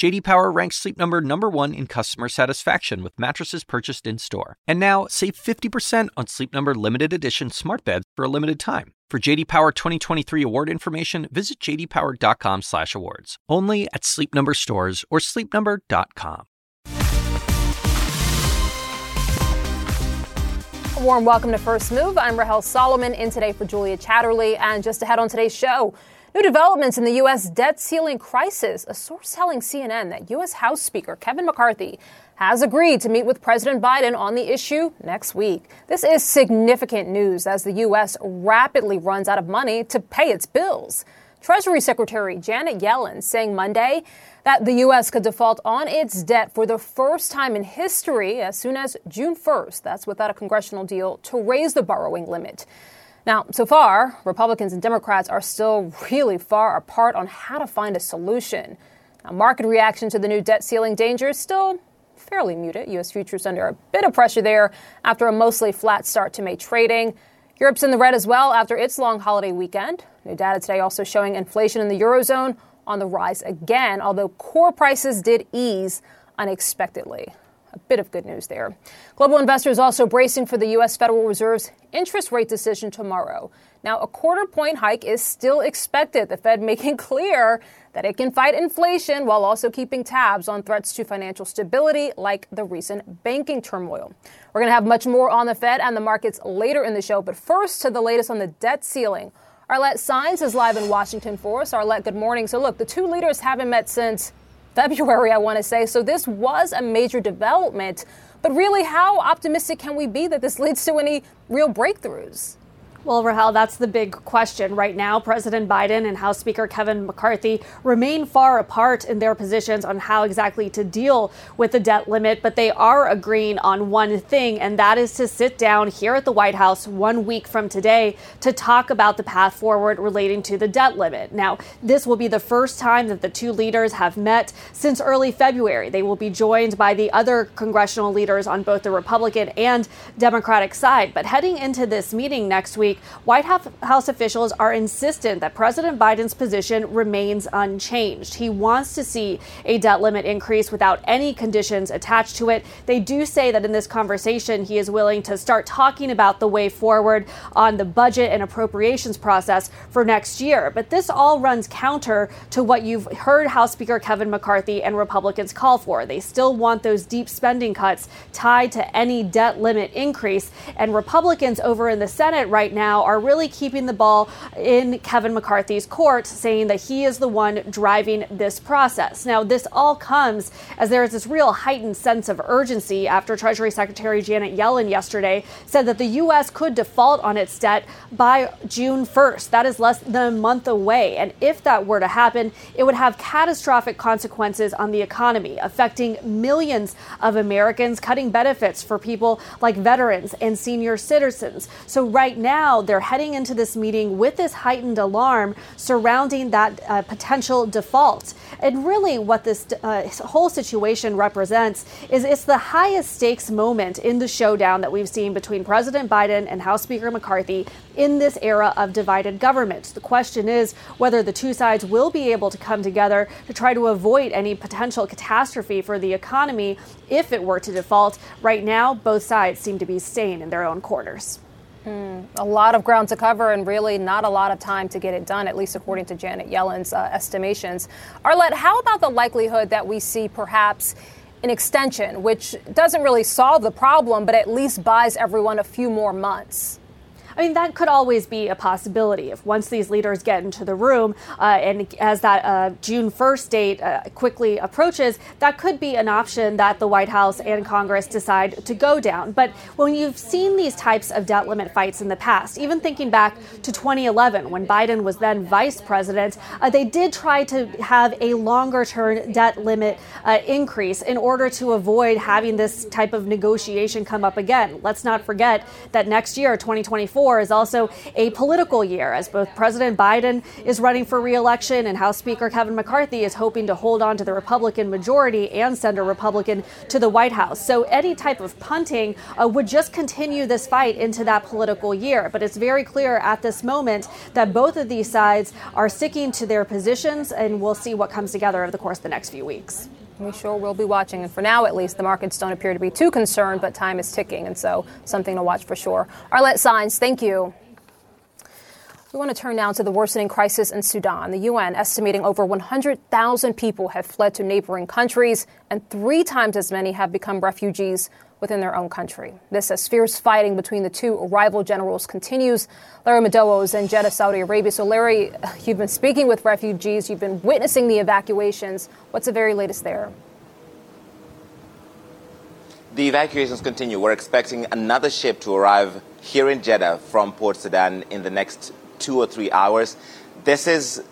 JD Power ranks Sleep Number number 1 in customer satisfaction with mattresses purchased in-store. And now, save 50% on Sleep Number limited edition smart beds for a limited time. For JD Power 2023 award information, visit jdpower.com/awards. Only at Sleep Number stores or sleepnumber.com. A warm welcome to First Move. I'm Rahel Solomon in today for Julia Chatterley, and just ahead on today's show. New developments in the U.S. debt ceiling crisis. A source telling CNN that U.S. House Speaker Kevin McCarthy has agreed to meet with President Biden on the issue next week. This is significant news as the U.S. rapidly runs out of money to pay its bills. Treasury Secretary Janet Yellen saying Monday that the U.S. could default on its debt for the first time in history as soon as June 1st. That's without a congressional deal to raise the borrowing limit. Now, so far, Republicans and Democrats are still really far apart on how to find a solution. Now, market reaction to the new debt ceiling danger is still fairly muted. U.S. futures under a bit of pressure there after a mostly flat start to May trading. Europe's in the red as well after its long holiday weekend. New data today also showing inflation in the Eurozone on the rise again, although core prices did ease unexpectedly. A bit of good news there. Global investors also bracing for the U.S. Federal Reserve's interest rate decision tomorrow. Now, a quarter point hike is still expected, the Fed making clear that it can fight inflation while also keeping tabs on threats to financial stability like the recent banking turmoil. We're going to have much more on the Fed and the markets later in the show, but first to the latest on the debt ceiling. Arlette Saenz is live in Washington for us. Arlette, good morning. So, look, the two leaders haven't met since February, I want to say. So this was a major development. But really, how optimistic can we be that this leads to any real breakthroughs? Well, Rahel, that's the big question. Right now, President Biden and House Speaker Kevin McCarthy remain far apart in their positions on how exactly to deal with the debt limit, but they are agreeing on one thing, and that is to sit down here at the White House one week from today to talk about the path forward relating to the debt limit. Now, this will be the first time that the two leaders have met since early February. They will be joined by the other congressional leaders on both the Republican and Democratic side. But heading into this meeting next week, week, White House officials are insistent that President Biden's position remains unchanged. He wants to see a debt limit increase without any conditions attached to it. They do say that in this conversation, he is willing to start talking about the way forward on the budget and appropriations process for next year. But this all runs counter to what you've heard House Speaker Kevin McCarthy and Republicans call for. They still want those deep spending cuts tied to any debt limit increase. And Republicans over in the Senate right now now are really keeping the ball in Kevin McCarthy's court, saying that he is the one driving this process. Now, this all comes as there is this real heightened sense of urgency after Treasury Secretary Janet Yellen yesterday said that the U.S. could default on its debt by June 1st. That is less than a month away. And if that were to happen, it would have catastrophic consequences on the economy, affecting millions of Americans, cutting benefits for people like veterans and senior citizens. So, right now, now they're heading into this meeting with this heightened alarm surrounding that uh, potential default. And really, what this uh, whole situation represents is it's the highest stakes moment in the showdown that we've seen between President Biden and House Speaker McCarthy in this era of divided government. The question is whether the two sides will be able to come together to try to avoid any potential catastrophe for the economy if it were to default. Right now, both sides seem to be staying in their own quarters. Mm, a lot of ground to cover and really not a lot of time to get it done, at least according to Janet Yellen's uh, estimations. Arlette, how about the likelihood that we see perhaps an extension, which doesn't really solve the problem, but at least buys everyone a few more months? I mean, that could always be a possibility if once these leaders get into the room uh, and as that uh, June 1st date uh, quickly approaches, that could be an option that the White House and Congress decide to go down. But when you've seen these types of debt limit fights in the past, even thinking back to 2011 when Biden was then vice president, uh, they did try to have a longer term debt limit uh, increase in order to avoid having this type of negotiation come up again. Let's not forget that next year, 2024, 2024 is also a political year as both President Biden is running for reelection and House Speaker Kevin McCarthy is hoping to hold on to the Republican majority and send a Republican to the White House. So any type of punting uh, would just continue this fight into that political year. But it's very clear at this moment that both of these sides are sticking to their positions, and we'll see what comes together over the course of the next few weeks. We sure will be watching. And for now, at least, the markets don't appear to be too concerned, but time is ticking. And so, something to watch for sure. Arlette Saenz, thank you. We want to turn now to the worsening crisis in Sudan. The UN estimating over 100,000 people have fled to neighboring countries, and three times as many have become refugees within their own country. This as fierce fighting between the two rival generals continues. Larry Madowo is in Jeddah, Saudi Arabia. So, Larry, you've been speaking with refugees, you've been witnessing the evacuations. What's the very latest there? The evacuations continue. We're expecting another ship to arrive here in Jeddah from Port Sudan in the next two or three hours. This is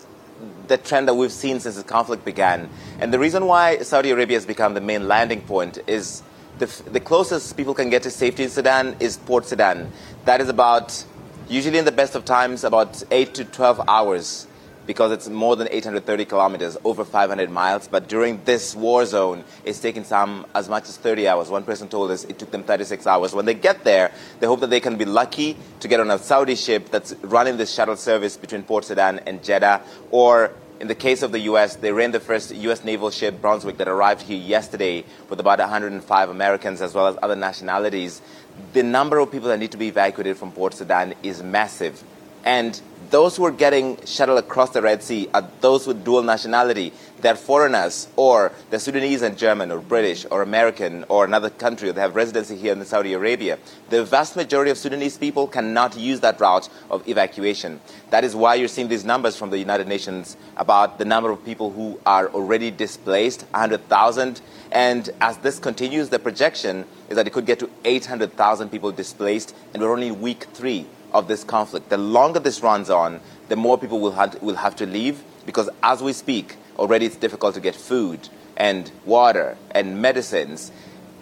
the trend that we've seen since the conflict began. And the reason why Saudi Arabia has become the main landing point is the, the closest people can get to safety in Sudan is Port Sudan. That is about, usually in the best of times, about 8 to 12 hours because it's more than 830 kilometers, over 500 miles. But during this war zone, it's taken some as much as 30 hours. One person told us it took them 36 hours. When they get there, they hope that they can be lucky to get on a Saudi ship that's running this shuttle service between Port Sudan and Jeddah, or in the case of the U.S., they ran the first U.S. naval ship, Brunswick, that arrived here yesterday with about 105 Americans as well as other nationalities. The number of people that need to be evacuated from Port Sudan is massive. And those who are getting shuttled across the Red Sea are those with dual nationality. They're foreigners, or they're Sudanese and German, or British, or American, or another country, that have residency here in Saudi Arabia. The vast majority of Sudanese people cannot use that route of evacuation. That is why you're seeing these numbers from the United Nations about the number of people who are already displaced 100,000. And as this continues, the projection is that it could get to 800,000 people displaced, and we're only week three of this conflict. The longer this runs on, the more people will have, will have to leave because as we speak, already it's difficult to get food and water and medicines.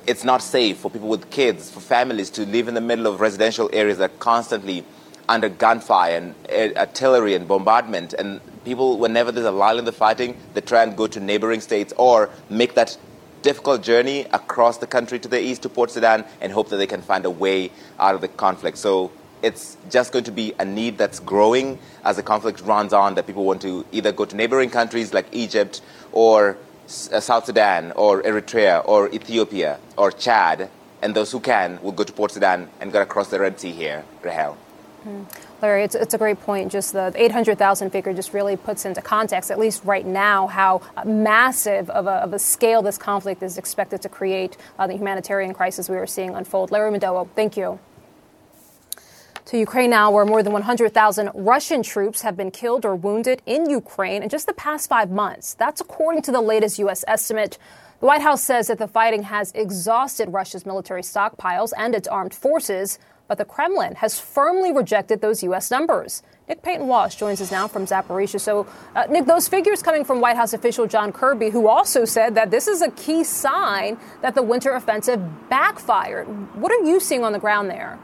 It's not safe for people with kids, for families to live in the middle of residential areas that are constantly under gunfire and uh, artillery and bombardment. And people, whenever there's a lull in the fighting, they try and go to neighboring states or make that difficult journey across the country to the east to Port Sudan and hope that they can find a way out of the conflict. So it's just going to be a need that's growing as the conflict runs on that people want to either go to neighboring countries like Egypt or uh, South Sudan or Eritrea or Ethiopia or Chad, and those who can will go to Port Sudan and get across the Red Sea here, Rahel. Mm. Larry, it's, it's a great point. Just the 800,000 figure just really puts into context, at least right now, how massive of a, of a scale this conflict is expected to create, uh, the humanitarian crisis we are seeing unfold. Larry Madowo, thank you. To Ukraine now, where more than 100,000 Russian troops have been killed or wounded in Ukraine in just the past five months. That's according to the latest U.S. estimate. The White House says that the fighting has exhausted Russia's military stockpiles and its armed forces, but the Kremlin has firmly rejected those U.S. numbers. Nick Paton Walsh joins us now from Zaporizhia. So, uh, Nick, those figures coming from White House official John Kirby, who also said that this is a key sign that the winter offensive backfired. What are you seeing on the ground there?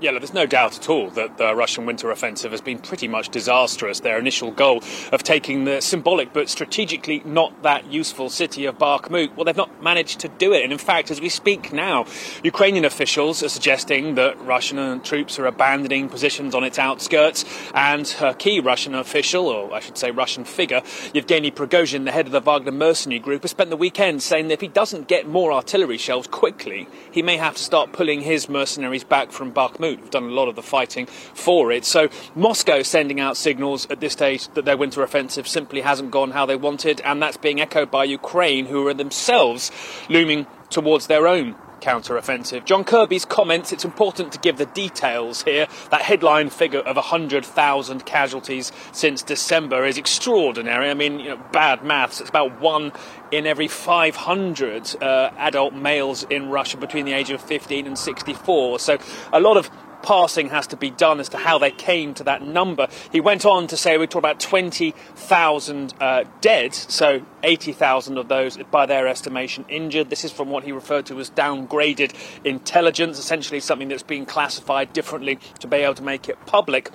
Yeah, there's no doubt at all that the Russian winter offensive has been pretty much disastrous. Their initial goal of taking the symbolic but strategically not that useful city of Bakhmut, well, they've not managed to do it. And in fact, as we speak now, Ukrainian officials are suggesting that Russian troops are abandoning positions on its outskirts. And a key Russian official, or I should say Russian figure, Yevgeny Prigozhin, the head of the Wagner mercenary group, has spent the weekend saying that if he doesn't get more artillery shells quickly, he may have to start pulling his mercenaries back from Bakhmut have done a lot of the fighting for it. So Moscow sending out signals at this stage that their winter offensive simply hasn't gone how they wanted, and that's being echoed by Ukraine, who are themselves looming towards their own counter-offensive. John Kirby's comments, it's important to give the details here. That headline figure of 100,000 casualties since December is extraordinary. I mean, you know, bad maths. It's about one in every 500 uh, adult males in Russia between the age of 15 and 64. So a lot of parsing has to be done as to how they came to that number. He went on to say we talk about 20,000 uh, dead, so 80,000 of those, by their estimation, injured. This is from what he referred to as downgraded intelligence, essentially something that's being classified differently to be able to make it public.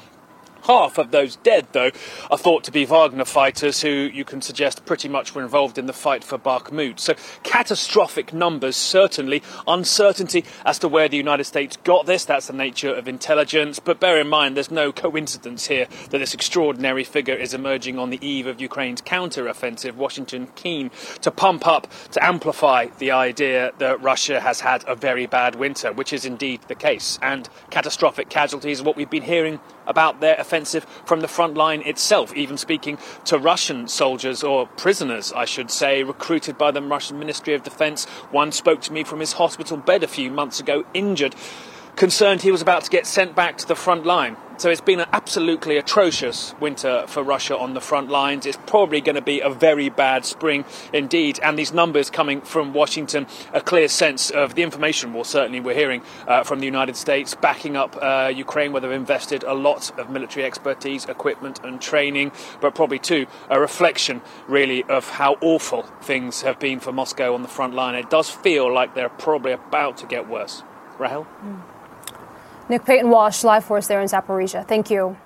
Half of those dead, though, are thought to be Wagner fighters who you can suggest pretty much were involved in the fight for Bakhmut. So, catastrophic numbers, certainly. Uncertainty as to where the United States got this. That's the nature of intelligence. But bear in mind, there's no coincidence here that this extraordinary figure is emerging on the eve of Ukraine's counter-offensive. Washington keen to pump up, to amplify the idea that Russia has had a very bad winter, which is indeed the case. And catastrophic casualties what we've been hearing about their offensive from the front line itself, even speaking to Russian soldiers or prisoners, I should say, recruited by the Russian Ministry of Defense. One spoke to me from his hospital bed a few months ago, injured concerned he was about to get sent back to the front line. So it's been an absolutely atrocious winter for Russia on the front lines. It's probably going to be a very bad spring indeed. And these numbers coming from Washington, a clear sense of the information, well, certainly we're hearing uh, from the United States, backing up uh, Ukraine, where they've invested a lot of military expertise, equipment, and training, but probably too a reflection, really, of how awful things have been for Moscow on the front line. It does feel like they're probably about to get worse. Rahel? Mm. Nick Paton Walsh, live for us there in Zaporizhia. Thank you.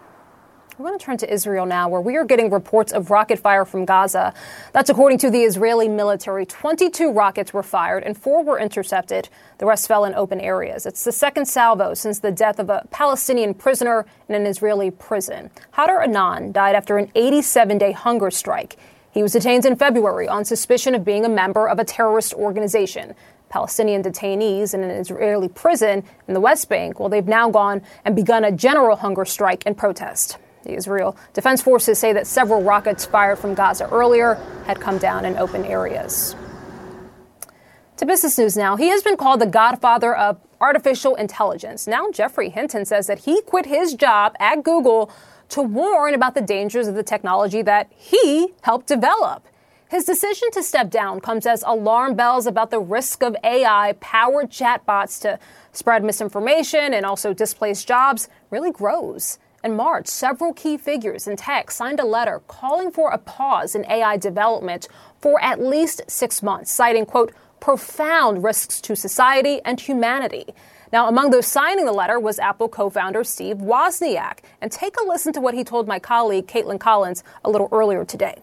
We're going to turn to Israel now, where we are getting reports of rocket fire from Gaza. That's according to the Israeli military. 22 rockets were fired and four were intercepted. The rest fell in open areas. It's the second salvo since the death of a Palestinian prisoner in an Israeli prison. Khader Adnan died after an 87 day hunger strike. He was detained in February on suspicion of being a member of a terrorist organization. Palestinian detainees in an Israeli prison in the West Bank. Well, they've now gone and begun a general hunger strike and protest. The Israel Defense Forces say that several rockets fired from Gaza earlier had come down in open areas. To business news now, he has been called the godfather of artificial intelligence. Now, Geoffrey Hinton says that he quit his job at Google to warn about the dangers of the technology that he helped develop. His decision to step down comes as alarm bells about the risk of AI powered chatbots to spread misinformation and also displace jobs really grows. In March, several key figures in tech signed a letter calling for a pause in AI development for at least six months, citing, quote, profound risks to society and humanity. Now, among those signing the letter was Apple co founder Steve Wozniak. And take a listen to what he told my colleague Kaitlan Collins a little earlier today.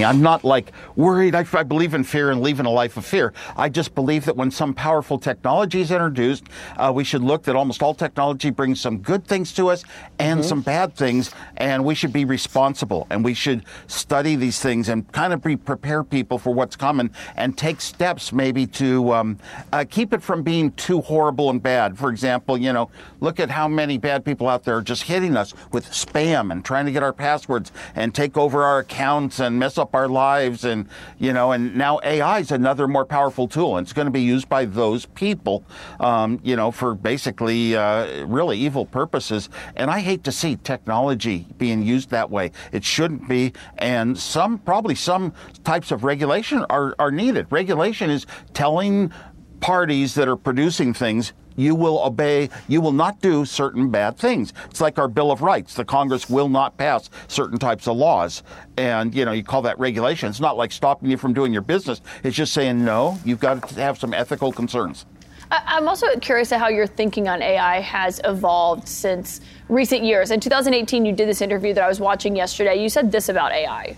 I'm not like worried. I, I, believe in fear and live in a life of fear. I just believe that when some powerful technology is introduced, uh, we should look that almost all technology brings some good things to us and mm-hmm. some bad things, and we should be responsible and we should study these things and kind of be prepare people for what's coming and take steps maybe to um, uh, keep it from being too horrible and bad. For example, you know, look at how many bad people out there are just hitting us with spam and trying to get our passwords and take over our accounts and mess up up our lives and you know and now AI is another more powerful tool and it's going to be used by those people um, you know for basically uh, really evil purposes. And I hate to see technology being used that way. It shouldn't be and some probably some types of regulation are, are needed. Regulation is telling parties that are producing things you will obey, you will not do certain bad things. It's like our Bill of Rights. The Congress will not pass certain types of laws. And, you know, you call that regulation. It's not like stopping you from doing your business. It's just saying, no, you've got to have some ethical concerns. I'm also curious to how your thinking on AI has evolved since recent years. In 2018, you did this interview that I was watching yesterday. You said this about AI.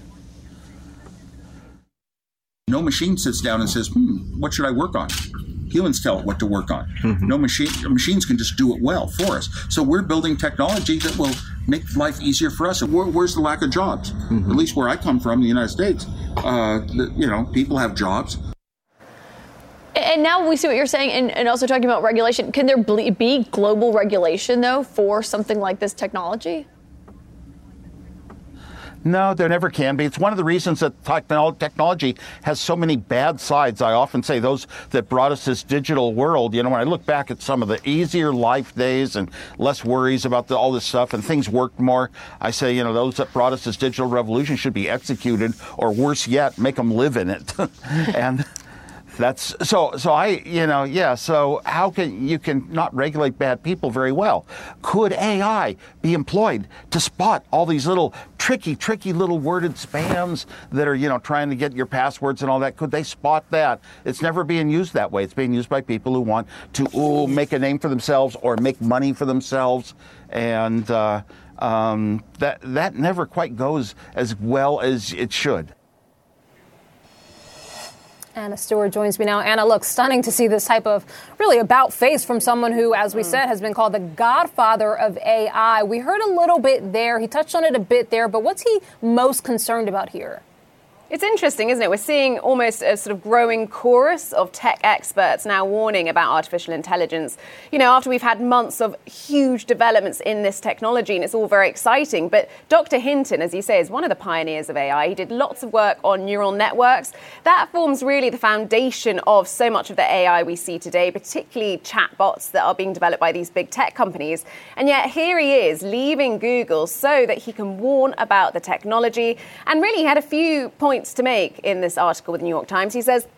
No machine sits down and says, hmm, what should I work on? Humans tell it what to work on. Mm-hmm. No machine machines can just do it well for us. So we're building technology that will make life easier for us. And where, where's the lack of jobs? Mm-hmm. At least where I come from, the United States, uh, the, you know, people have jobs. And now we see what you're saying, and, and also talking about regulation. Can there be global regulation though for something like this technology? No, there never can be. It's one of the reasons that technology has so many bad sides. I often say those that brought us this digital world. You know, when I look back at some of the easier life days and less worries about the, all this stuff and things worked more, I say, you know, those that brought us this digital revolution should be executed, or worse yet, make them live in it. and That's so. So I, you know, yeah. So how can you can not regulate bad people very well? Could AI be employed to spot all these little tricky, tricky little worded spams that are, you know, trying to get your passwords and all that? Could they spot that? It's never being used that way. It's being used by people who want to ooh, make a name for themselves or make money for themselves, and uh, um, that that never quite goes as well as it should. Anna Stewart joins me now. Anna, look, stunning to see this type of really about face from someone who, as we mm. said, has been called the godfather of AI. We heard a little bit there. He touched on it a bit there, but what's he most concerned about here? It's interesting, isn't it? We're seeing almost a sort of growing chorus of tech experts now warning about artificial intelligence. You know, after we've had months of huge developments in this technology, and it's all very exciting. But Dr. Hinton, as you say, is one of the pioneers of AI. He did lots of work on neural networks. That forms really the foundation of so much of the AI we see today, particularly chatbots that are being developed by these big tech companies. And yet here he is leaving Google so that he can warn about the technology. And really, he had a few points points to make in this article with the New York Times. He says,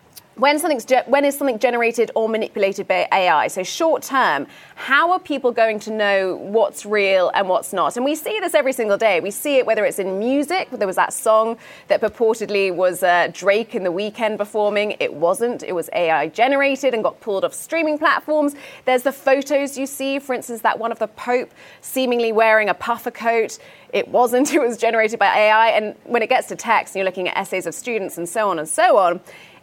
when something's ge- when is something generated or manipulated by AI? So short term, how are people going to know what's real and what's not? And we see this every single day. We see it whether it's in music. There was that song that purportedly was uh, Drake in the Weeknd performing. It wasn't. It was AI generated and got pulled off streaming platforms. There's the photos you see, for instance, that one of the Pope seemingly wearing a puffer coat. It wasn't. It was generated by AI. And when it gets to text, and you're looking at essays of students and so on and so on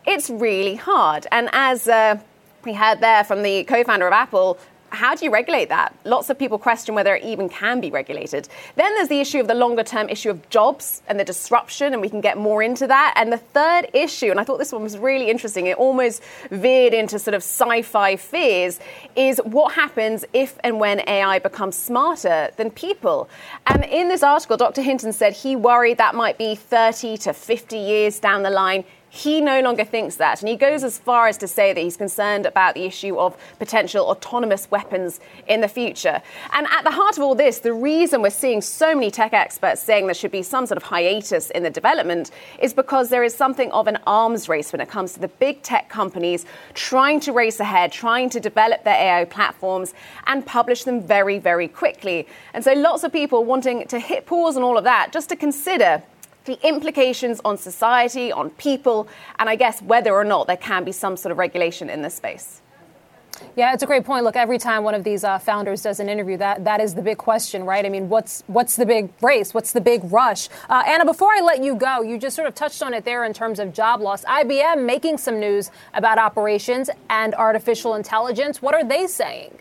it's really hard. And as uh, we heard there from the co founder of Apple, how do you regulate that? Lots of people question whether it even can be regulated. Then there's the issue of the longer term issue of jobs and the disruption, and we can get more into that. And the third issue, and I thought this one was really interesting, it almost veered into sort of sci fi fears, is what happens if and when AI becomes smarter than people. And in this article, Dr. Hinton said he worried that might be 30 to 50 years down the line he no longer thinks that. And he goes as far as to say that he's concerned about the issue of potential autonomous weapons in the future. And at the heart of all this, the reason we're seeing so many tech experts saying there should be some sort of hiatus in the development is because there is something of an arms race when it comes to the big tech companies trying to race ahead, trying to develop their AI platforms and publish them very, very quickly. And so lots of people wanting to hit pause on all of that just to consider the implications on society, on people, and I guess whether or not there can be some sort of regulation in this space. Yeah, it's a great point. Look, every time one of these uh, founders does an interview, that that is the big question, right? I mean, what's what's the big race? What's the big rush? Uh, Anna, before I let you go, you just sort of touched on it there in terms of job loss. IBM making some news about operations and artificial intelligence. What are they saying?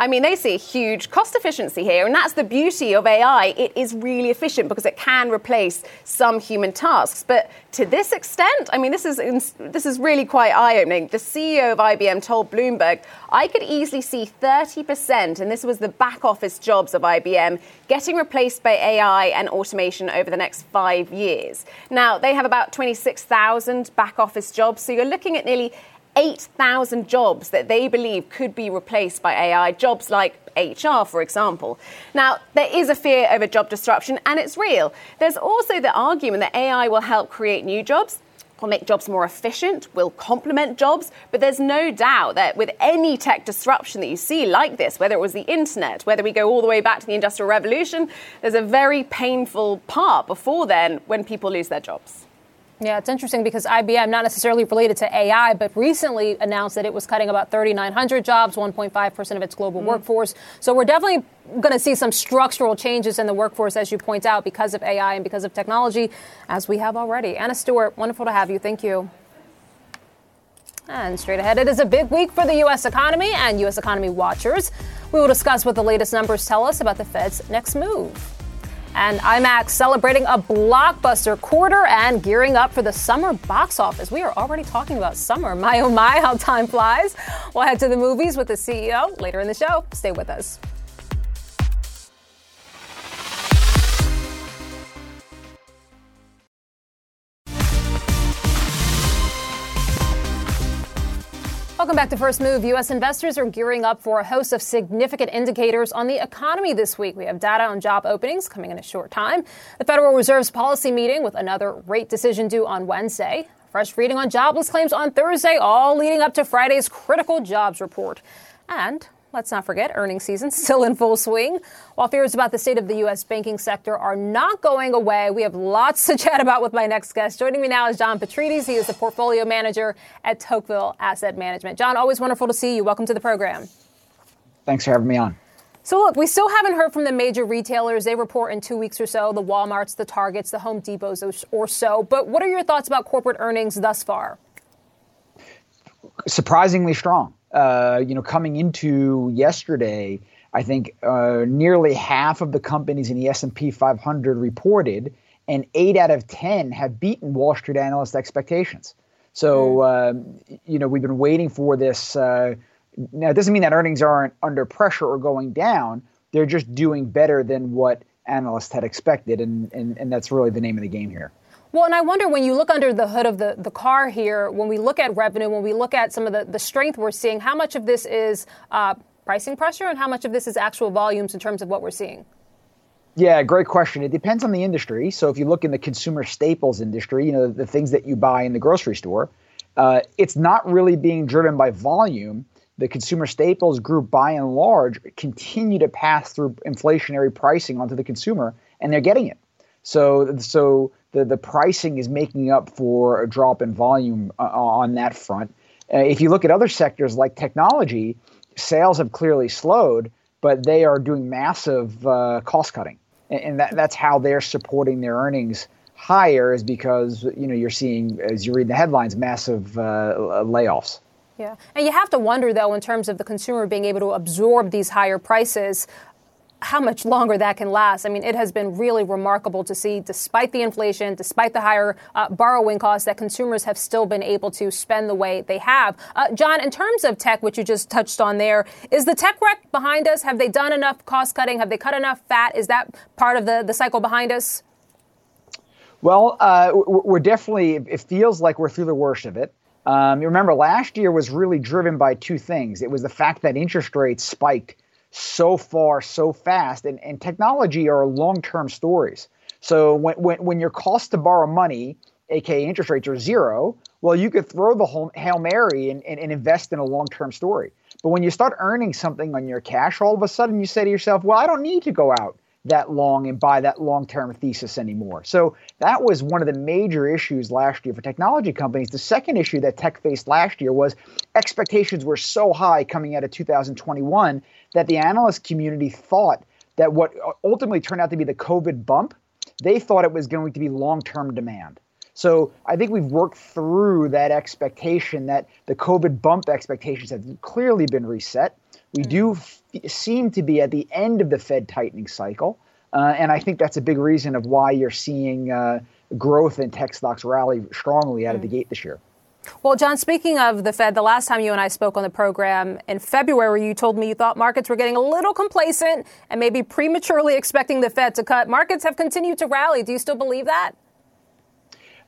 I mean, they see a huge cost efficiency here, and that's the beauty of AI. It is really efficient because it can replace some human tasks. But to this extent, I mean, this is this is really quite eye-opening. The CEO of IBM told Bloomberg, "I could easily see 30%, and this was the back office jobs of IBM, getting replaced by AI and automation over the next five years." Now, they have about 26,000 back office jobs, so you're looking at nearly 8,000 jobs that they believe could be replaced by AI, jobs like HR, for example. Now, there is a fear over job disruption, and it's real. There's also the argument that AI will help create new jobs. Will make jobs more efficient, will complement jobs, but there's no doubt that with any tech disruption that you see like this, whether it was the internet, whether we go all the way back to the Industrial Revolution, there's a very painful part before then when people lose their jobs. Yeah, it's interesting because IBM, not necessarily related to AI, but recently announced that it was cutting about 3,900 jobs, 1.5% of its global mm. workforce. So we're definitely going to see some structural changes in the workforce, as you point out, because of AI and because of technology, as we have already. Anna Stewart, wonderful to have you. Thank you. And straight ahead, it is a big week for the U.S. economy and U.S. economy watchers. We will discuss what the latest numbers tell us about the Fed's next move and IMAX celebrating a blockbuster quarter and gearing up for the summer box office. We are already talking about summer. My oh my, how time flies. We'll head to the movies with the CEO later in the show. Stay with us. Welcome back to First Move. U.S. investors are gearing up for a host of significant indicators on the economy this week. We have data on job openings coming in a short time. The Federal Reserve's policy meeting with another rate decision due on Wednesday. fresh reading on jobless claims on Thursday, all leading up to Friday's critical jobs report. And Let's not forget, earnings season still in full swing. While fears about the state of the U.S. banking sector are not going away, we have lots to chat about with my next guest. Joining me now is John Petrides. He is the portfolio manager at Tocqueville Asset Management. John, always wonderful to see you. Welcome to the program. Thanks for having me on. So, look, we still haven't heard from the major retailers. They report in two weeks or so the Walmarts, the Targets, the Home Depots, or so. But what are your thoughts about corporate earnings thus far? Surprisingly strong. Uh, you know, coming into yesterday, I think uh, nearly half of the companies in the S&P 500 reported, and eight out of ten have beaten Wall Street analyst expectations. So, uh, you know, we've been waiting for this. Uh, now, it doesn't mean that earnings aren't under pressure or going down. They're just doing better than what analysts had expected, and, and, and that's really the name of the game here. Well, and I wonder when you look under the hood of the, the car here, when we look at revenue, when we look at some of the, the strength we're seeing, how much of this is uh, pricing pressure and how much of this is actual volumes in terms of what we're seeing? Yeah, great question. It depends on the industry. So if you look in the consumer staples industry, you know, the things that you buy in the grocery store, uh, it's not really being driven by volume. The consumer staples group, by and large, continue to pass through inflationary pricing onto the consumer, and they're getting it. So, so the, the pricing is making up for a drop in volume uh, on that front. Uh, if you look at other sectors like technology, sales have clearly slowed, but they are doing massive uh, cost cutting, and, and that, that's how they're supporting their earnings higher. Is because you know you're seeing, as you read the headlines, massive uh, layoffs. Yeah, and you have to wonder though, in terms of the consumer being able to absorb these higher prices, how much longer that can last. I mean, it has been really remarkable to see, despite the inflation, despite the higher uh, borrowing costs, that consumers have still been able to spend the way they have. Uh, John, in terms of tech, which you just touched on there, is the tech wreck behind us? Have they done enough cost cutting? Have they cut enough fat? Is that part of the, the cycle behind us? Well, uh, we're definitely, it feels like we're through the worst of it. Um, you remember last year was really driven by two things. It was the fact that interest rates spiked so far so fast and, and technology are long-term stories. So when, when, when your cost to borrow money aka interest rates are zero well you could throw the whole hail mary and, and, and invest in a long-term story. But when you start earning something on your cash all of a sudden you say to yourself well i don't need to go out that long and buy that long term thesis anymore. So that was one of the major issues last year for technology companies. The second issue that tech faced last year was expectations were so high coming out of 2021 that the analyst community thought that what ultimately turned out to be the COVID bump, they thought it was going to be long term demand. So I think we've worked through that expectation that the COVID bump expectations have clearly been reset. We do f- seem to be at the end of the Fed tightening cycle. Uh, and I think that's a big reason of why you're seeing uh, growth in tech stocks rally strongly out of the gate this year. Well, John, speaking of the Fed, the last time you and I spoke on the program in February, you told me you thought markets were getting a little complacent and maybe prematurely expecting the Fed to cut. Markets have continued to rally. Do you still believe that?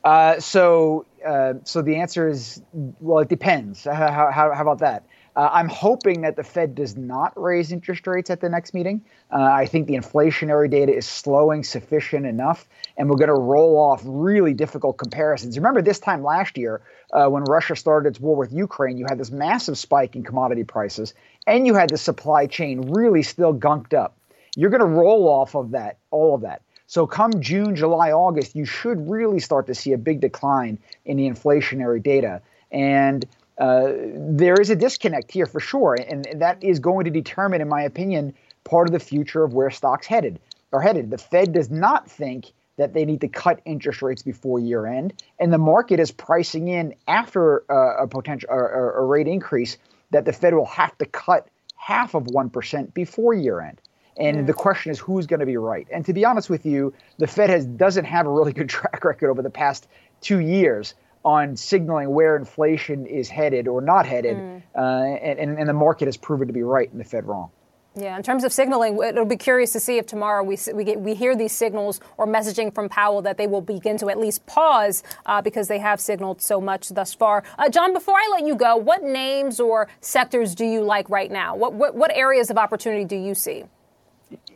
Uh, so, uh, so the answer is well, it depends. How, how, how about that? Uh, I'm hoping that the Fed does not raise interest rates at the next meeting. Uh, I think the inflationary data is slowing sufficient enough, and we're going to roll off really difficult comparisons. Remember this time last year uh, when Russia started its war with Ukraine, you had this massive spike in commodity prices, and you had the supply chain really still gunked up. You're going to roll off of that, all of that. So come June, July, August, you should really start to see a big decline in the inflationary data. And uh, there is a disconnect here for sure, and that is going to determine, in my opinion, part of the future of where stocks headed are headed. The Fed does not think that they need to cut interest rates before year end, and the market is pricing in after uh, a potential uh, a rate increase that the Fed will have to cut half of one percent before year end. And the question is who's going to be right. And to be honest with you, the Fed has doesn't have a really good track record over the past two years on signaling where inflation is headed or not headed, mm. uh, and, and the market has proven to be right and the Fed wrong. Yeah, in terms of signaling, it'll be curious to see if tomorrow we we, get, we hear these signals or messaging from Powell that they will begin to at least pause uh, because they have signaled so much thus far. Uh, John, before I let you go, what names or sectors do you like right now? What what, what areas of opportunity do you see?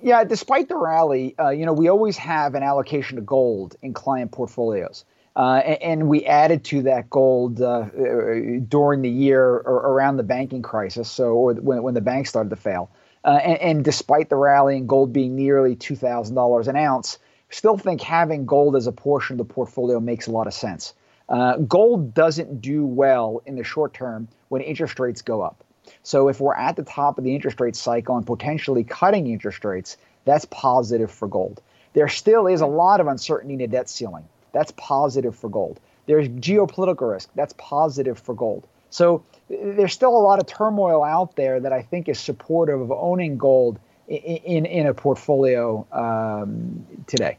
Yeah, despite the rally, uh, you know, we always have an allocation of gold in client portfolios. Uh, and, and, we added to that gold uh, uh during the year or around the banking crisis, so or when, when the banks started to fail. Uh, and, and, despite the rally and gold being nearly two thousand dollars an ounce, still think having gold as a portion of the portfolio makes a lot of sense. Uh, gold doesn't do well in the short term when interest rates go up. So if we're at the top of the interest rate cycle and potentially cutting interest rates, that's positive for gold. There still is a lot of uncertainty in the debt ceiling. That's positive for gold. There's geopolitical risk. That's positive for gold. So there's still a lot of turmoil out there that I think is supportive of owning gold in, in, in a portfolio um, today.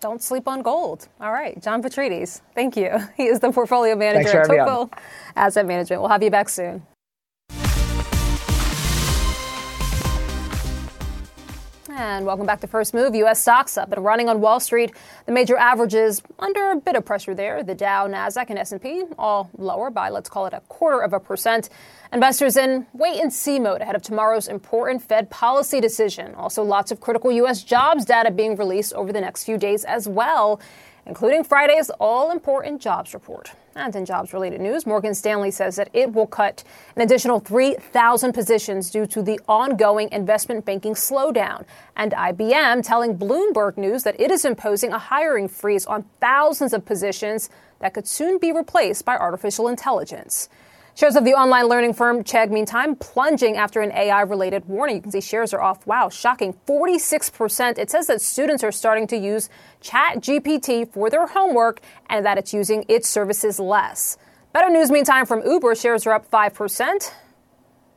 Don't sleep on gold. All right, John Petrides, thank you. He is the portfolio manager at Tocqueville Asset Management. We'll have you back soon. And welcome back to First Move. U.S. stocks up and running on Wall Street. The major averages under a bit of pressure there. The Dow, Nasdaq, and S&P all lower by let's call it a quarter of a percent. Investors in wait and see mode ahead of tomorrow's important Fed policy decision. Also, lots of critical U.S. jobs data being released over the next few days as well including Friday's all important jobs report. And in jobs related news, Morgan Stanley says that it will cut an additional 3,000 positions due to the ongoing investment banking slowdown. And IBM telling Bloomberg News that it is imposing a hiring freeze on thousands of positions that could soon be replaced by artificial intelligence. Shares of the online learning firm Chegg, meantime, plunging after an AI related warning. You can see shares are off. Wow, shocking. 46%. It says that students are starting to use ChatGPT for their homework and that it's using its services less. Better news, meantime, from Uber. Shares are up 5%.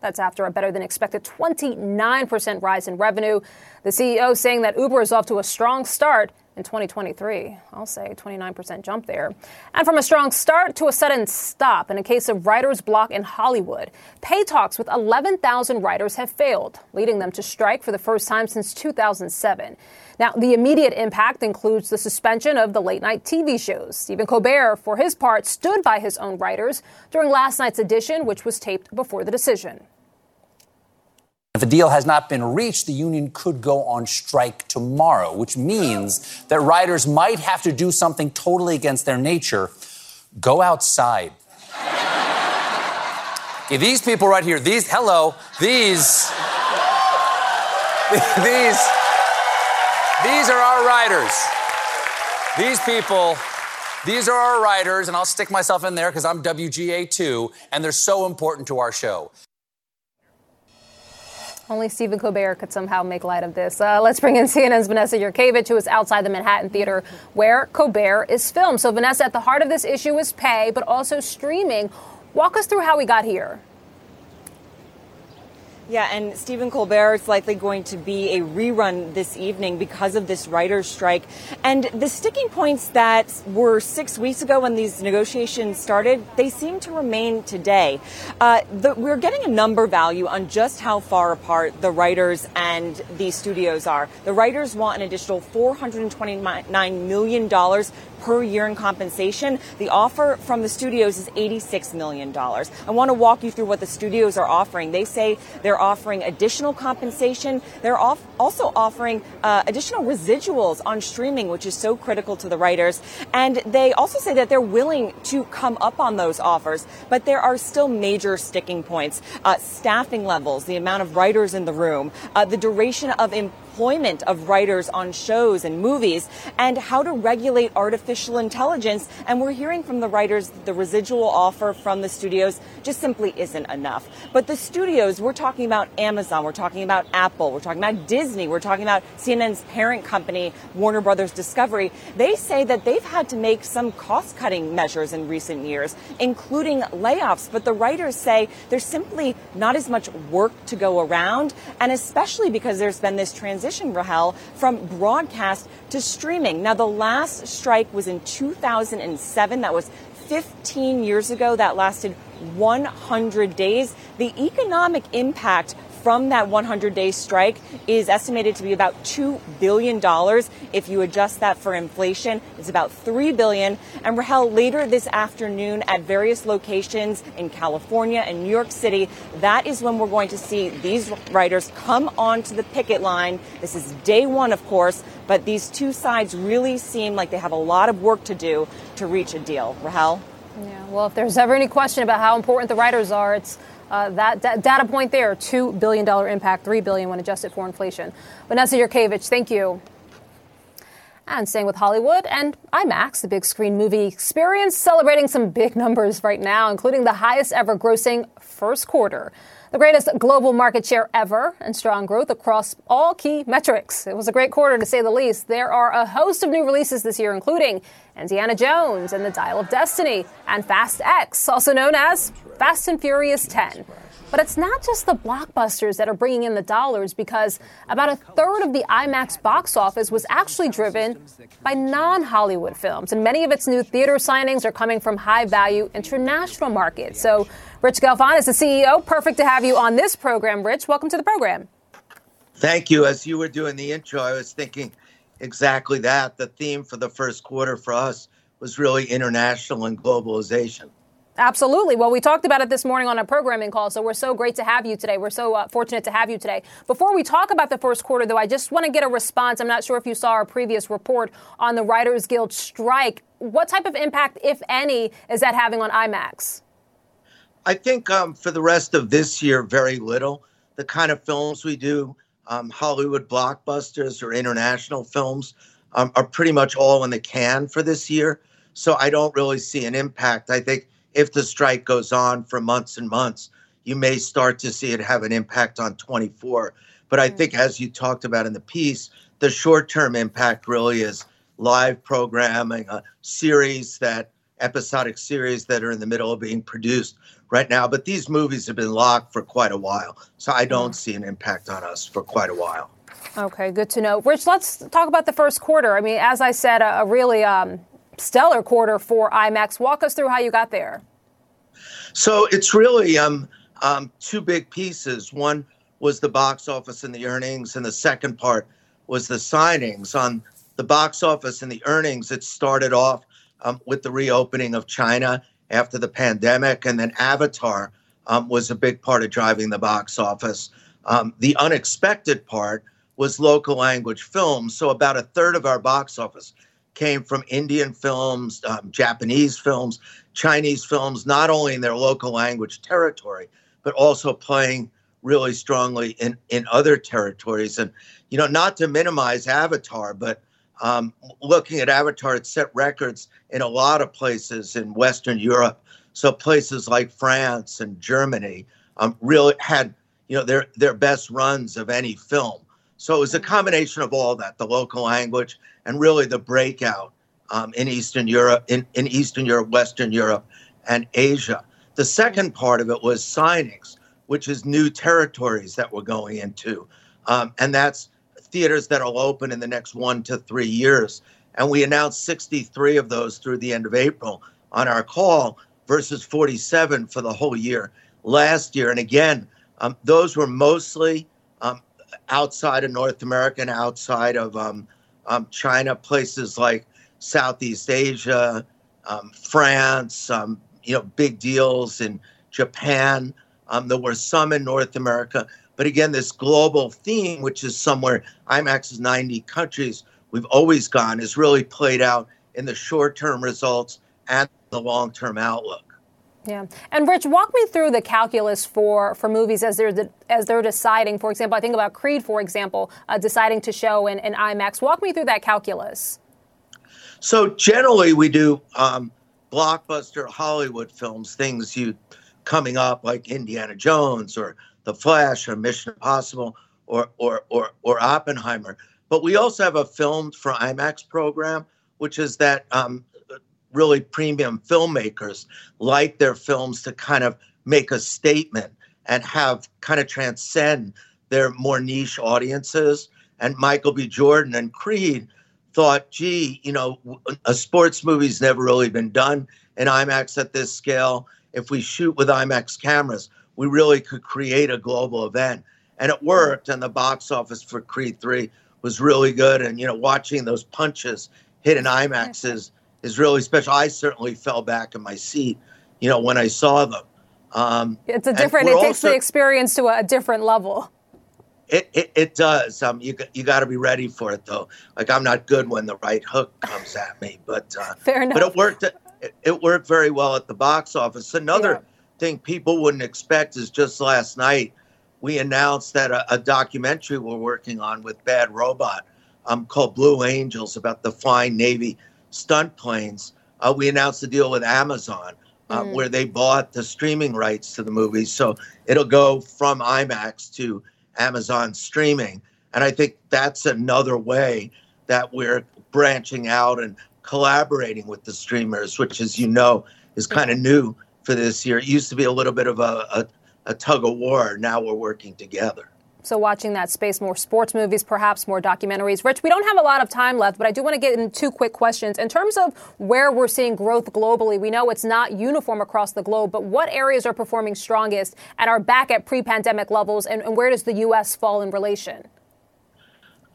That's after a better than expected 29% rise in revenue. The CEO saying that Uber is off to a strong start in 2023. I'll say 29% jump there. And from a strong start to a sudden stop in a case of writer's block in Hollywood. Pay talks with 11,000 writers have failed, leading them to strike for the first time since 2007. Now, the immediate impact includes the suspension of the late night TV shows. Stephen Colbert, for his part, stood by his own writers during last night's edition, which was taped before the decision. If a deal has not been reached, the union could go on strike tomorrow, which means that riders might have to do something totally against their nature go outside. okay, these people right here, these, hello, these, these, these are our riders. These people, these are our riders, and I'll stick myself in there because I'm WGA too, and they're so important to our show. Only Stephen Colbert could somehow make light of this. Uh, let's bring in CNN's Vanessa Yurkevich, who is outside the Manhattan Theater where Colbert is filmed. So, Vanessa, at the heart of this issue is pay, but also streaming. Walk us through how we got here. Yeah, and Stephen Colbert is likely going to be a rerun this evening because of this writer's strike. And the sticking points that were six weeks ago when these negotiations started, they seem to remain today. Uh, the, we're getting a number value on just how far apart the writers and the studios are. The writers want an additional $429 million per year in compensation. The offer from the studios is $86 million. I want to walk you through what the studios are offering. They say they're offering additional compensation. They're off- also offering uh, additional residuals on streaming, which is so critical to the writers. And they also say that they're willing to come up on those offers, but there are still major sticking points. Uh, staffing levels, the amount of writers in the room, uh, the duration of employment employment of writers on shows and movies and how to regulate artificial intelligence. And we're hearing from the writers the residual offer from the studios just simply isn't enough. But the studios, we're talking about Amazon, we're talking about Apple, we're talking about Disney, we're talking about CNN's parent company, Warner Brothers Discovery. They say that they've had to make some cost cutting measures in recent years, including layoffs. But the writers say there's simply not as much work to go around, and especially because there's been this transition transition, Rahel, from broadcast to streaming. Now, the last strike was in 2007. That was 15 years ago. That lasted 100 days. The economic impact from that 100 day strike is estimated to be about $2 billion. If you adjust that for inflation, it's about 3 billion. And Rahel, later this afternoon at various locations in California and New York City, that is when we're going to see these writers come onto the picket line. This is day one, of course, but these two sides really seem like they have a lot of work to do to reach a deal. Rahel? Yeah, well, if there's ever any question about how important the writers are, it's uh, that, data point there, $2 billion impact, 3 billion when adjusted for inflation. Vanessa Yurkevich, thank you. And staying with Hollywood and IMAX, the big screen movie experience, celebrating some big numbers right now, including the highest ever grossing first quarter. The greatest global market share ever and strong growth across all key metrics. It was a great quarter to say the least. There are a host of new releases this year, including Indiana Jones and the Dial of Destiny and Fast X, also known as Fast and Furious 10. But it's not just the blockbusters that are bringing in the dollars because about a third of the IMAX box office was actually driven by non Hollywood films. And many of its new theater signings are coming from high value international markets. So, Rich Gelfond is the CEO. Perfect to have you on this program, Rich. Welcome to the program. Thank you. As you were doing the intro, I was thinking exactly that. The theme for the first quarter for us was really international and globalization. Absolutely. Well, we talked about it this morning on our programming call, so we're so great to have you today. We're so uh, fortunate to have you today. Before we talk about the first quarter, though, I just want to get a response. I'm not sure if you saw our previous report on the Writers Guild strike. What type of impact, if any, is that having on IMAX? I think um, for the rest of this year, very little. The kind of films we do, um, Hollywood blockbusters or international films, um, are pretty much all in the can for this year. So I don't really see an impact. I think if the strike goes on for months and months, you may start to see it have an impact on 24. But I think, as you talked about in the piece, the short term impact really is live programming, a series that episodic series that are in the middle of being produced right now. But these movies have been locked for quite a while. So I don't see an impact on us for quite a while. Okay, good to know. Rich, let's talk about the first quarter. I mean, as I said, a, a really um, stellar quarter for IMAX. Walk us through how you got there. So it's really um, um, two big pieces. One was the box office and the earnings, and the second part was the signings. On the box office and the earnings, it started off um, with the reopening of China after the pandemic, and then Avatar um, was a big part of driving the box office. Um, the unexpected part was local language films. So about a third of our box office came from Indian films, um, Japanese films, Chinese films, not only in their local language territory, but also playing really strongly in, in other territories. And, you know, not to minimize Avatar, but um, looking at Avatar, it set records in a lot of places in Western Europe. So places like France and Germany um, really had, you know, their their best runs of any film. So it was a combination of all that, the local language and really the breakout um, in Eastern Europe, in, in Eastern Europe, Western Europe, and Asia. The second part of it was signings, which is new territories that we're going into. Um, and that's theaters that'll open in the next one to three years. And we announced 63 of those through the end of April on our call versus 47 for the whole year last year. And again, um, those were mostly um, outside of North America and outside of um, um, China, places like Southeast Asia, um, France, um, you know, big deals in Japan. There were some in North America. But again, this global theme, which is somewhere IMAX is 90 countries, we've always gone, is really played out in the short term results and the long term outlook. Yeah, and Rich, walk me through the calculus for for movies as they're de- as they're deciding. For example, I think about Creed, for example, uh, deciding to show in, in IMAX. Walk me through that calculus. So generally, we do um, blockbuster Hollywood films, things you coming up like Indiana Jones or The Flash or Mission Impossible or or or, or Oppenheimer. But we also have a filmed for IMAX program, which is that um, really premium filmmakers like their films to kind of make a statement and have kind of transcend their more niche audiences. And Michael B. Jordan and Creed thought, gee, you know, a sports movie's never really been done in IMAX at this scale. If we shoot with IMAX cameras, we really could create a global event. and it worked. And the box office for Creed 3 was really good. And, you know, watching those punches hit in IMAX is, is really special. I certainly fell back in my seat, you know, when I saw them. Um, it's a different, it takes also, the experience to a, a different level. It, it, it, does. Um, you you got to be ready for it though. Like I'm not good when the right hook comes at me, but uh, fair enough. But it worked. It, it, worked very well at the box office. Another yeah. Thing people wouldn't expect is just last night we announced that a, a documentary we're working on with Bad Robot, um, called Blue Angels about the flying Navy stunt planes. Uh, we announced a deal with Amazon. Uh, mm. Where they bought the streaming rights to the movie. So it'll go from IMAX to Amazon streaming. And I think that's another way that we're branching out and collaborating with the streamers, which, as you know, is kind of new for this year. It used to be a little bit of a, a, a tug of war. Now we're working together. So, watching that space, more sports movies, perhaps more documentaries. Rich, we don't have a lot of time left, but I do want to get in two quick questions. In terms of where we're seeing growth globally, we know it's not uniform across the globe, but what areas are performing strongest and are back at pre pandemic levels, and, and, where does the U.S. fall in relation?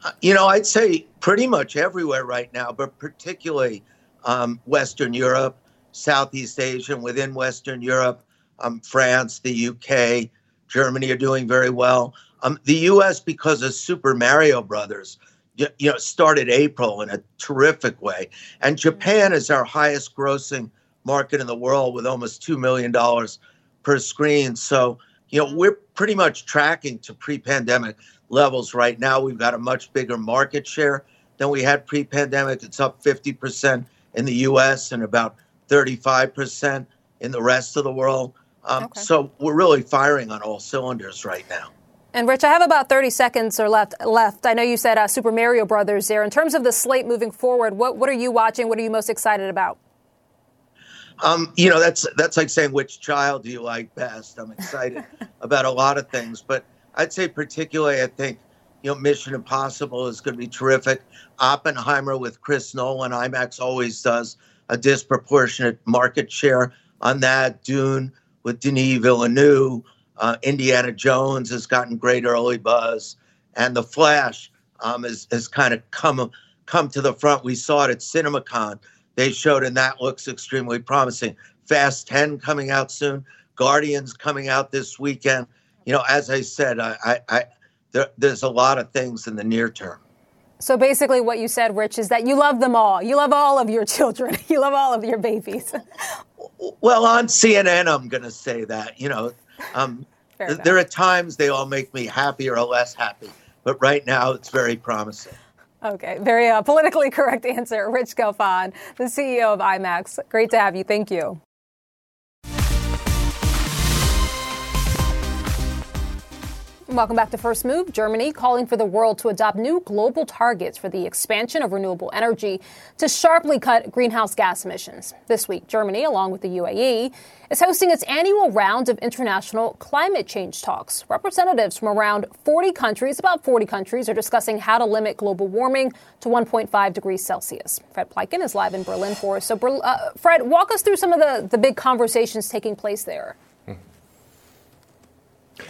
Uh, you know, I'd say pretty much everywhere right now, but particularly um, Western Europe, Southeast Asia, and within Western Europe, um, France, the UK, Germany are doing very well. Um, the U.S. because of Super Mario Brothers, you, you, know, started April in a terrific way, and Japan is our highest grossing market in the world with almost two million dollars per screen. So you know we're pretty much tracking to pre-pandemic levels right now. We've got a much bigger market share than we had pre-pandemic. It's up 50% in the U.S. and about 35% in the rest of the world. Um, okay. So we're really firing on all cylinders right now. And Rich, I have about 30 seconds or left. Left. I know you said uh, Super Mario Brothers there. In terms of the slate moving forward, what what are you watching? What are you most excited about? Um, you know, that's that's like saying which child do you like best. I'm excited about a lot of things, but I'd say particularly, I think you know, Mission Impossible is going to be terrific. Oppenheimer with Chris Nolan, IMAX always does a disproportionate market share on that. Dune with Denis Villeneuve. Uh, Indiana Jones has gotten great early buzz, and The Flash um, has, has kind of come come to the front. We saw it at CinemaCon. They showed, and that looks extremely promising. Fast 10 coming out soon. Guardians coming out this weekend. You know, as I said, I, I, I there, there's a lot of things in the near term. So basically, what you said, Rich, is that you love them all. You love all of your children. You love all of your babies. well, on CNN, I'm going to say that. You know, um, there are times they all make me happier or less happy, but right now it's very promising. Okay, very uh, politically correct answer. Rich Gelfond, the CEO of IMAX. Great to have you. Thank you. Welcome back to First Move. Germany calling for the world to adopt new global targets for the expansion of renewable energy to sharply cut greenhouse gas emissions. This week, Germany, along with the UAE, is hosting its annual round of international climate change talks. Representatives from around 40 countries, about 40 countries, are discussing how to limit global warming to 1.5 degrees Celsius. Fred Pleitgen is live in Berlin for us. So, uh, Fred, walk us through some of the, the big conversations taking place there.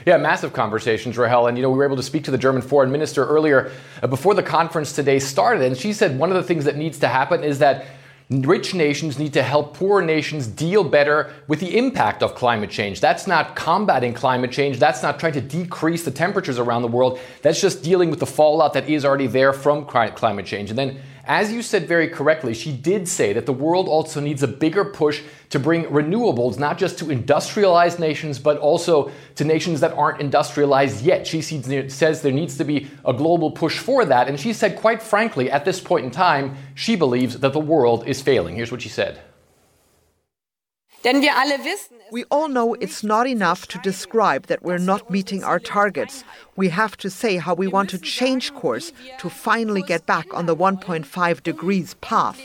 Yeah, massive conversations, Rahel. And, you know, we were able to speak to the German foreign minister earlier uh, before the conference today started. And she said one of the things that needs to happen is that rich nations need to help poor nations deal better with the impact of climate change. That's not combating climate change. That's not trying to decrease the temperatures around the world. That's just dealing with the fallout that is already there from climate change. And then as you said very correctly, she did say that the world also needs a bigger push to bring renewables, not just to industrialized nations, but also to nations that aren't industrialized yet. She says there needs to be a global push for that. And she said, quite frankly, at this point in time, she believes that the world is failing. Here's what she said. We all know it's not enough to describe that we're not meeting our targets. We have to say how we want to change course to finally get back on the 1.5 degrees path.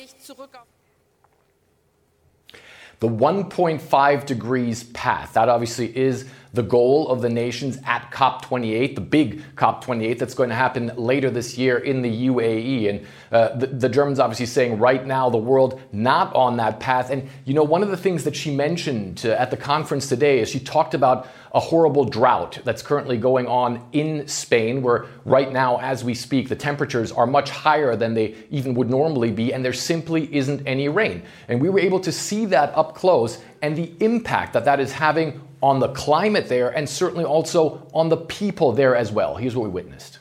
The 1.5 degrees path, that obviously is the goal of the nations at COP28, the big COP28 that's going to happen later this year in the UAE. And uh, the, the Germans obviously saying right now the world not on that path. And you know, one of the things that she mentioned uh, at the conference today is she talked about a horrible drought that's currently going on in Spain, where right now, as we speak, the temperatures are much higher than they even would normally be, and there simply isn't any rain. And we were able to see that up close and the impact that that is having on the climate there, and certainly also on the people there as well. Here's what we witnessed.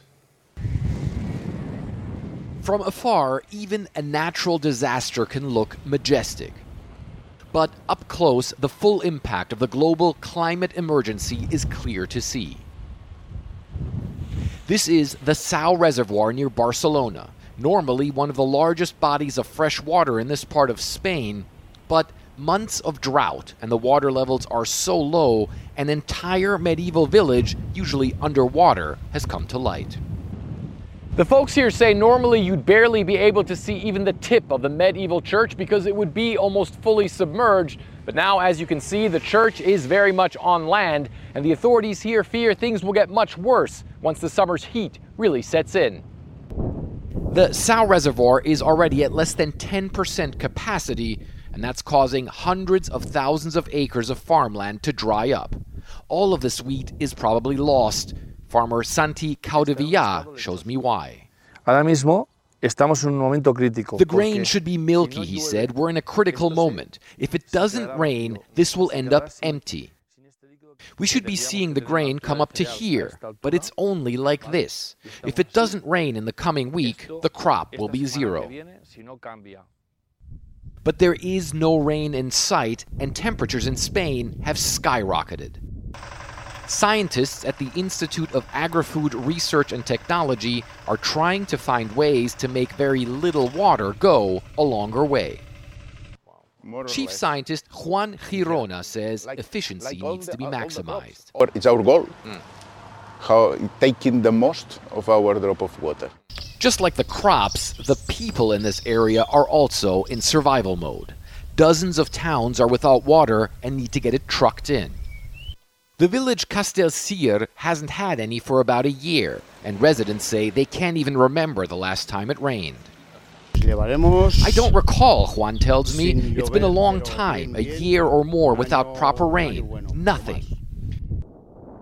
From afar, even a natural disaster can look majestic. But up close, the full impact of the global climate emergency is clear to see. This is the Sau Reservoir near Barcelona, normally one of the largest bodies of fresh water in this part of Spain, but months of drought and the water levels are so low, an entire medieval village, usually underwater, has come to light. The folks here say normally you'd barely be able to see even the tip of the medieval church because it would be almost fully submerged. But now, as you can see, the church is very much on land, and the authorities here fear things will get much worse once the summer's heat really sets in. The Sau Reservoir is already at less than 10% capacity, and that's causing hundreds of thousands of acres of farmland to dry up. All of this wheat is probably lost, Farmer Santi Caudevilla shows me why. The grain should be milky, he said. We're in a critical moment. If it doesn't rain, this will end up empty. We should be seeing the grain come up to here, but it's only like this. If it doesn't rain in the coming week, the crop will be zero. But there is no rain in sight, and temperatures in Spain have skyrocketed. Scientists at the Institute of Agri-Food Research and Technology are trying to find ways to make very little water go a longer way. Chief scientist Juan Girona says efficiency needs to be maximized. It's our goal. Mm. How taking the most of our drop of water. Just like the crops, the people in this area are also in survival mode. Dozens of towns are without water and need to get it trucked in. The village Castellcir hasn't had any for about a year, and residents say they can't even remember the last time it rained. I don't recall, Juan tells me. It's been a long time, a year or more without proper rain. Nothing.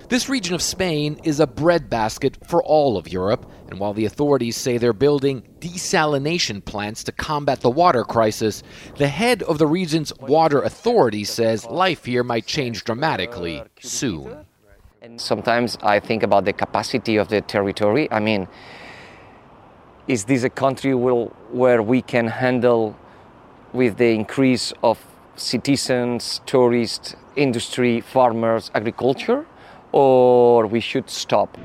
This region of Spain is a breadbasket for all of Europe, and while the authorities say they're building desalination plants to combat the water crisis, the head of the region's water authority says life here might change dramatically soon. Sometimes I think about the capacity of the territory. I mean, is this a country where we can handle with the increase of citizens, tourists, industry, farmers, agriculture? Or we should stop.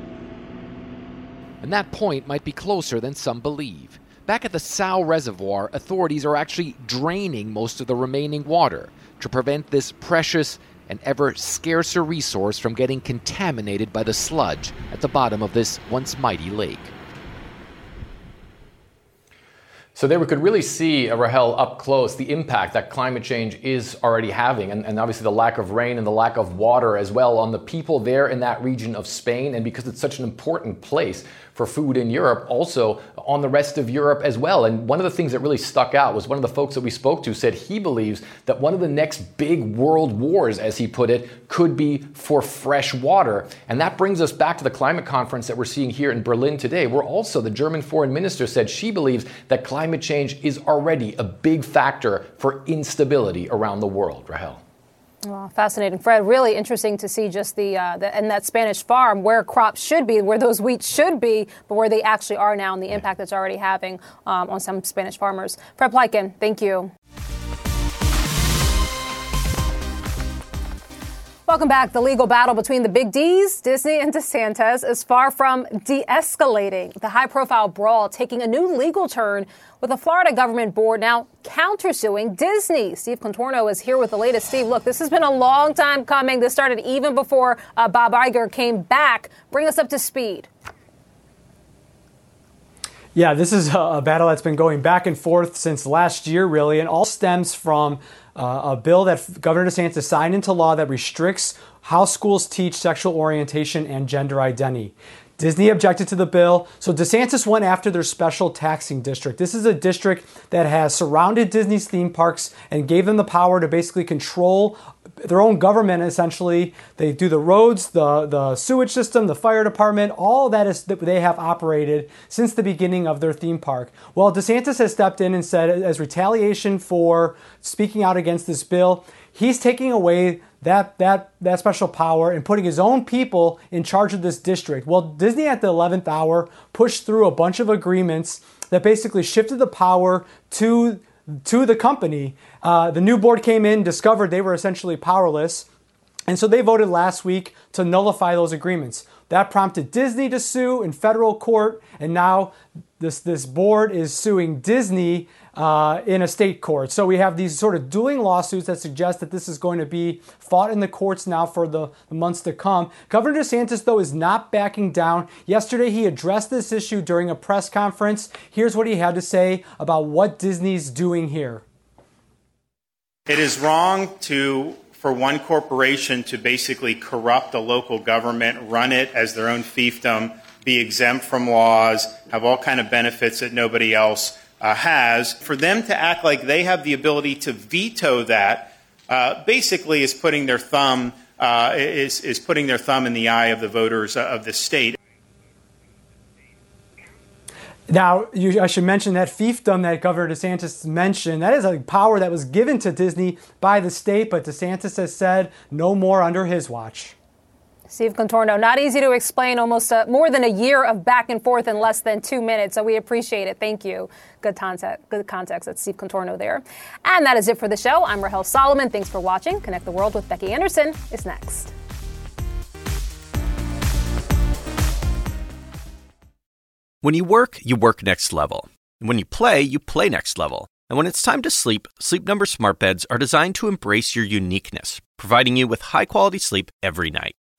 And that point might be closer than some believe. Back at the Sau Reservoir, authorities are actually draining most of the remaining water to prevent this precious and ever scarcer resource from getting contaminated by the sludge at the bottom of this once mighty lake. So there we could really see, uh, Rahel, up close, the impact that climate change is already having, and, and, obviously the lack of rain and the lack of water as well on the people there in that region of Spain. And because it's such an important place for food in Europe, also on the rest of Europe as well. And one of the things that really stuck out was one of the folks that we spoke to said he believes that one of the next big world wars, as he put it, could be for fresh water. And that brings us back to the climate conference that we're seeing here in Berlin today, where also the German foreign minister said she believes that climate change is already a big factor for instability around the world. Rahel. Well, fascinating, Fred. Really interesting to see just the, uh, the and that Spanish farm where crops should be, where those wheats should be, but where they actually are now, and the impact that's already having um, on some Spanish farmers. Fred Pleitgen, thank you. Welcome back. The legal battle between the big D's, Disney and DeSantis, is far from de escalating. The high profile brawl taking a new legal turn with the Florida government board now countersuing Disney. Steve Contorno is here with the latest. Steve, look, this has been a long time coming. This started even before uh, Bob Iger came back. Bring us up to speed. Yeah, this is a battle that's been going back and forth since last year, really, and all stems from uh, a bill that Governor DeSantis signed into law that restricts how schools teach sexual orientation and gender identity. Disney objected to the bill, so DeSantis went after their special taxing district. This is a district that has surrounded Disney's theme parks and gave them the power to basically control their own government essentially. They do the roads, the, the sewage system, the fire department, all that is that they have operated since the beginning of their theme park. Well, DeSantis has stepped in and said, as retaliation for speaking out against this bill, he's taking away that that that special power and putting his own people in charge of this district. Well, Disney at the 11th hour pushed through a bunch of agreements that basically shifted the power to to the company. Uh, the new board came in, discovered they were essentially powerless, and so they voted last week to nullify those agreements. That prompted Disney to sue in federal court, and now this this board is suing Disney uh, in a state court. So we have these sort of dueling lawsuits that suggest that this is going to be fought in the courts now for the, the months to come. Governor DeSantis, though, is not backing down. Yesterday, he addressed this issue during a press conference. Here's what he had to say about what Disney's doing here. It is wrong to for one corporation to basically corrupt a local government, run it as their own fiefdom, be exempt from laws, have all kind of benefits that nobody else uh, has, for them to act like they have the ability to veto that, uh, basically is putting their thumb uh, is is putting their thumb in the eye of the voters of the state. Now, you, I should mention that fiefdom that Governor DeSantis mentioned, that is a power that was given to Disney by the state, but DeSantis has said no more under his watch. Steve Contorno, not easy to explain. Almost a, more than a year of back and forth in less than two minutes. So we appreciate it. Thank you. Good context. Good context. That's Steve Contorno there. And that is it for the show. I'm Rahel Solomon. Thanks for watching. Connect the World with Becky Anderson is next. When you work, you work next level. When you play, you play next level. And when it's time to sleep, Sleep Number smart beds are designed to embrace your uniqueness, providing you with high-quality sleep every night.